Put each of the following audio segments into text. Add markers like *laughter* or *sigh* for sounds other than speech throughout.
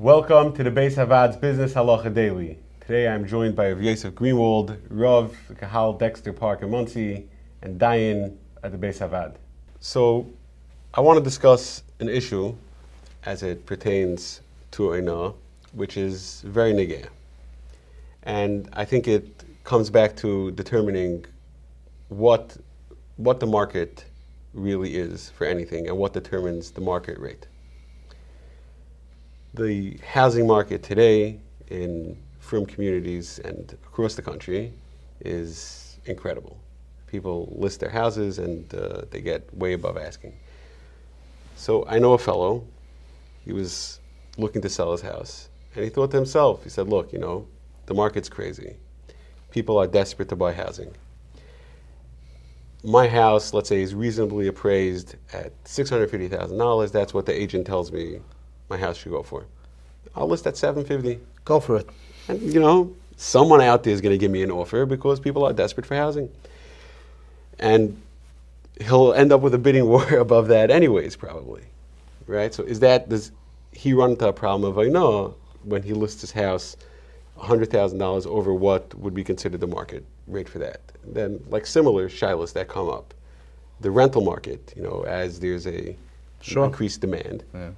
Welcome to the Beis HaVaad's Business Halacha Daily. Today I'm joined by Yosef Greenwald, Rav Kahal Dexter Park in Monsey, and Dayan at the Beis HaVaad. So I want to discuss an issue as it pertains to Onaah, which is very negay. And I think it comes back to determining what, what the market really is for anything and what determines the market rate the housing market today in frum communities and across the country is incredible. People list their houses and uh, they get way above asking. So I know a fellow, he was looking to sell his house, and he thought to himself, he said, Look, you know, the market's crazy. People are desperate to buy housing. My house, let's say, is reasonably appraised at $650,000. That's what the agent tells me my house should go for. I'll list at 750. Go for it. And you know, someone out there is going to give me an offer because people are desperate for housing. And he'll end up with a bidding *laughs* war above that anyways, probably. Right? So is that does he run into a problem of I know when he lists his house $100,000 over what would be considered the market rate for that. Then, like similar shilas that come up, the rental market, you know, as there's a Sure. increased demand, Yeah.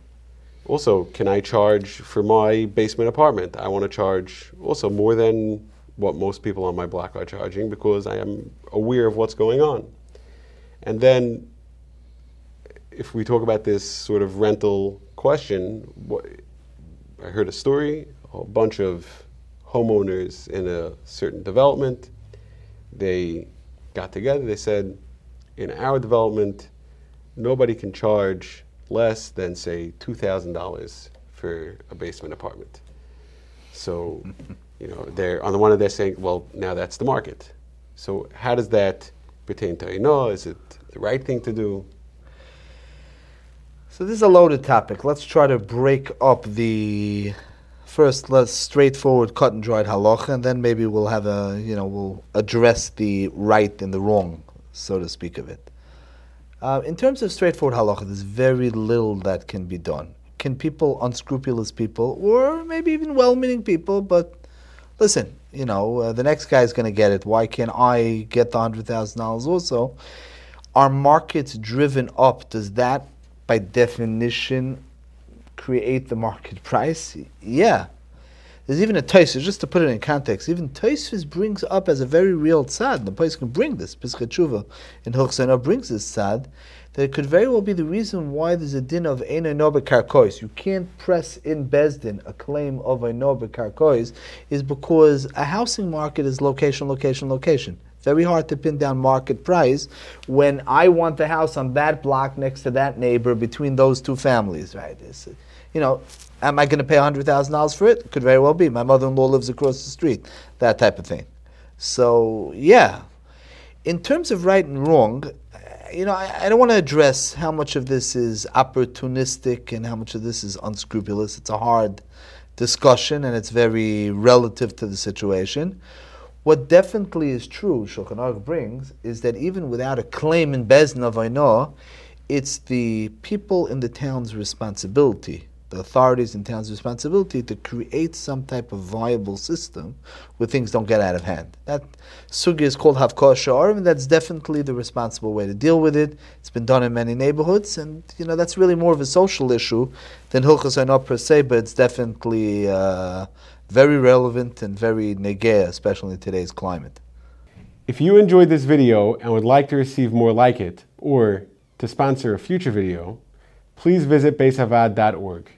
Also, can I charge for my basement apartment? I want to charge also more than what most people on my block are charging because I am aware of what's going on. And then, if we talk about this sort of rental question, what, I heard a story a bunch of homeowners in a certain development. They got together, they said, in our development, nobody can charge less than say two thousand dollars for a basement apartment. So, you know, they're on the one hand they're saying, well, now that's the market. So, how does that pertain to no? Is it the right thing to do? So this is a loaded topic. Let's try to break up the first let's straightforward cut and dried halacha, and then maybe we'll have a you know we'll address the right and the wrong, so to speak, of it. Uh, in terms of straightforward halacha, there's very little that can be done. Can people, unscrupulous people, or maybe even well-meaning people, but listen, you know, uh, the next guy is going to get it. Why can't I get the hundred thousand dollars also? Are markets driven up? Does that, by definition, create the market price? Yeah. There's even a Tosfos, just to put it in context, even Tosfos brings up as a very real tzad, the place can bring this, Pischei Teshuva in Hochsana brings this tzad, that it could very well be the reason why there's a din of Eino Karkois. You can't press in Beis Din a claim of Eino Karkois, is because a housing market is location, location, location. Very hard to pin down market price when I want the house on that block next to that neighbor between those two families, right? It's, you know, am I going to pay $100,000 for it? Could very well be. My mother in law lives across the street, that type of thing. So, yeah. In terms of right and wrong, you know, I, I don't want to address how much of this is opportunistic and how much of this is unscrupulous. It's a hard discussion and it's very relative to the situation. What definitely is true, Shulchan Aruch brings, is that even without a claim in Beis Din of Ainoah, it's the people in the town's responsibility, the authorities in town's responsibility to create some type of viable system where things don't get out of hand. That sugi is called Havkah Sha'ar, and that's definitely the responsible way to deal with it. It's been done in many neighborhoods, and you know that's really more of a social issue than Hilchas not per se, but it's definitely uh, very relevant and very negea, especially in today's climate. If you enjoyed this video and would like to receive more like it, or to sponsor a future video, please visit beishavaad.org.